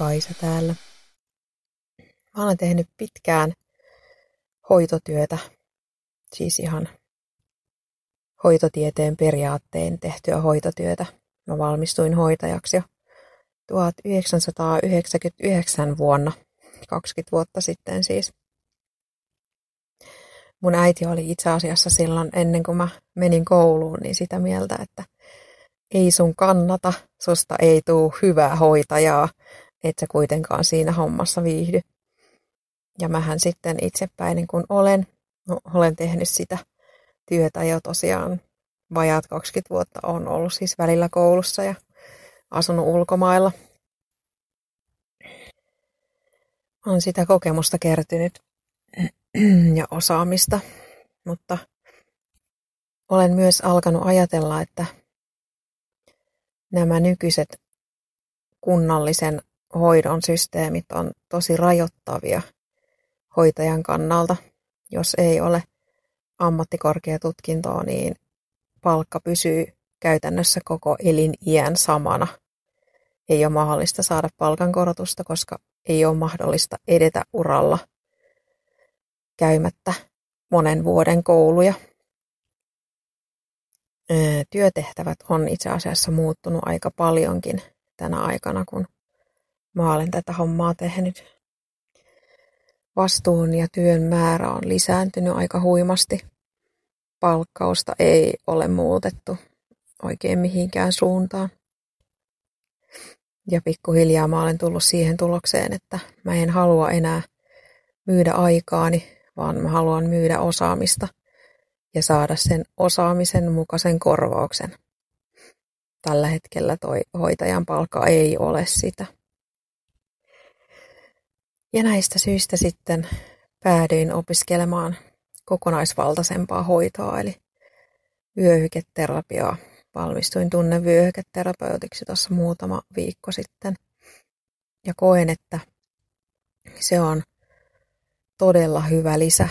Kaisa täällä. Mä olen tehnyt pitkään hoitotyötä, siis ihan hoitotieteen periaatteen tehtyä hoitotyötä. Mä valmistuin hoitajaksi jo 1999 vuonna, 20 vuotta sitten siis. Mun äiti oli itse asiassa silloin ennen kuin mä menin kouluun, niin sitä mieltä, että ei sun kannata, susta ei tuu hyvää hoitajaa, et sä kuitenkaan siinä hommassa viihdy. Ja mähän sitten itsepäinen kun olen, no, olen tehnyt sitä työtä jo tosiaan vajaat 20 vuotta on ollut siis välillä koulussa ja asunut ulkomailla. On sitä kokemusta kertynyt ja osaamista, mutta olen myös alkanut ajatella, että nämä nykyiset kunnallisen hoidon systeemit on tosi rajoittavia hoitajan kannalta. Jos ei ole ammattikorkeatutkintoa, niin palkka pysyy käytännössä koko eliniän samana. Ei ole mahdollista saada palkankorotusta, koska ei ole mahdollista edetä uralla käymättä monen vuoden kouluja. Työtehtävät on itse asiassa muuttunut aika paljonkin tänä aikana, kun mä olen tätä hommaa tehnyt. Vastuun ja työn määrä on lisääntynyt aika huimasti. Palkkausta ei ole muutettu oikein mihinkään suuntaan. Ja pikkuhiljaa mä olen tullut siihen tulokseen, että mä en halua enää myydä aikaani, vaan mä haluan myydä osaamista ja saada sen osaamisen mukaisen korvauksen. Tällä hetkellä toi hoitajan palkka ei ole sitä. Ja näistä syistä sitten päädyin opiskelemaan kokonaisvaltaisempaa hoitoa, eli vyöhyketerapiaa. Valmistuin tunnevyöhyketerapeutiksi tuossa muutama viikko sitten. Ja koen, että se on todella hyvä lisä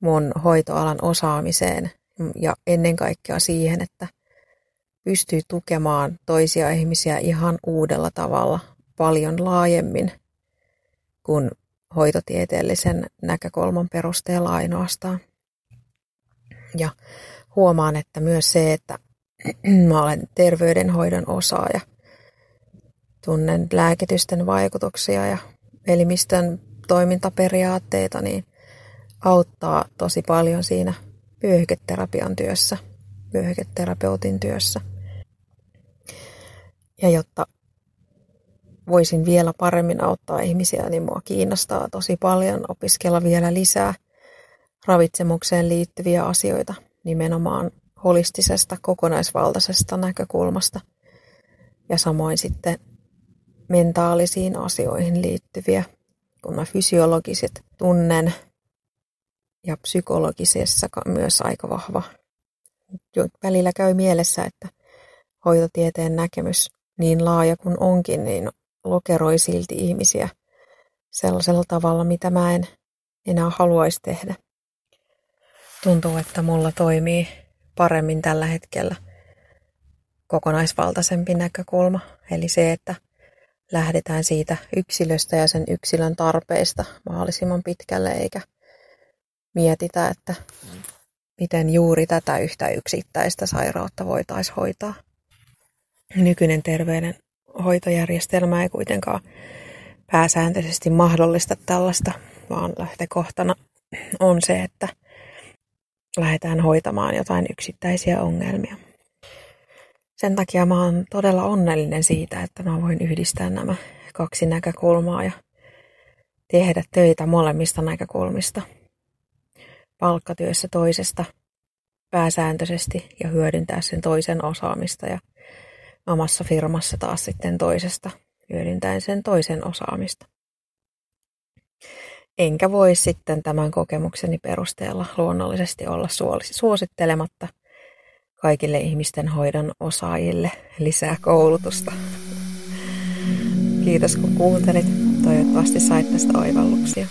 mun hoitoalan osaamiseen ja ennen kaikkea siihen, että pystyy tukemaan toisia ihmisiä ihan uudella tavalla, paljon laajemmin kuin hoitotieteellisen näkökulman perusteella ainoastaan. Ja huomaan, että myös se, että mä olen terveydenhoidon osaaja, tunnen lääkitysten vaikutuksia ja elimistön toimintaperiaatteita, niin auttaa tosi paljon siinä vyöhyketerapian työssä, vyöhyketerapeutin työssä. Ja jotta voisin vielä paremmin auttaa ihmisiä, niin mua kiinnostaa tosi paljon opiskella vielä lisää ravitsemukseen liittyviä asioita nimenomaan holistisesta, kokonaisvaltaisesta näkökulmasta ja samoin sitten mentaalisiin asioihin liittyviä, kun mä fysiologiset tunnen ja psykologisessa myös aika vahva. Välillä käy mielessä, että hoitotieteen näkemys niin laaja kuin onkin, niin lokeroi silti ihmisiä sellaisella tavalla, mitä mä en enää haluaisi tehdä. Tuntuu, että mulla toimii paremmin tällä hetkellä kokonaisvaltaisempi näkökulma. Eli se, että lähdetään siitä yksilöstä ja sen yksilön tarpeista mahdollisimman pitkälle, eikä mietitä, että miten juuri tätä yhtä yksittäistä sairautta voitaisiin hoitaa. Nykyinen terveydenhoitojärjestelmä ei kuitenkaan pääsääntöisesti mahdollista tällaista, vaan lähtökohtana on se, että lähdetään hoitamaan jotain yksittäisiä ongelmia. Sen takia mä oon todella onnellinen siitä, että mä voin yhdistää nämä kaksi näkökulmaa ja tehdä töitä molemmista näkökulmista. Palkkatyössä toisesta pääsääntöisesti ja hyödyntää sen toisen osaamista ja omassa firmassa taas sitten toisesta hyödyntäen sen toisen osaamista. Enkä voi sitten tämän kokemukseni perusteella luonnollisesti olla suosittelematta kaikille ihmisten hoidon osaajille lisää koulutusta. Kiitos kun kuuntelit. Toivottavasti sait tästä oivalluksia.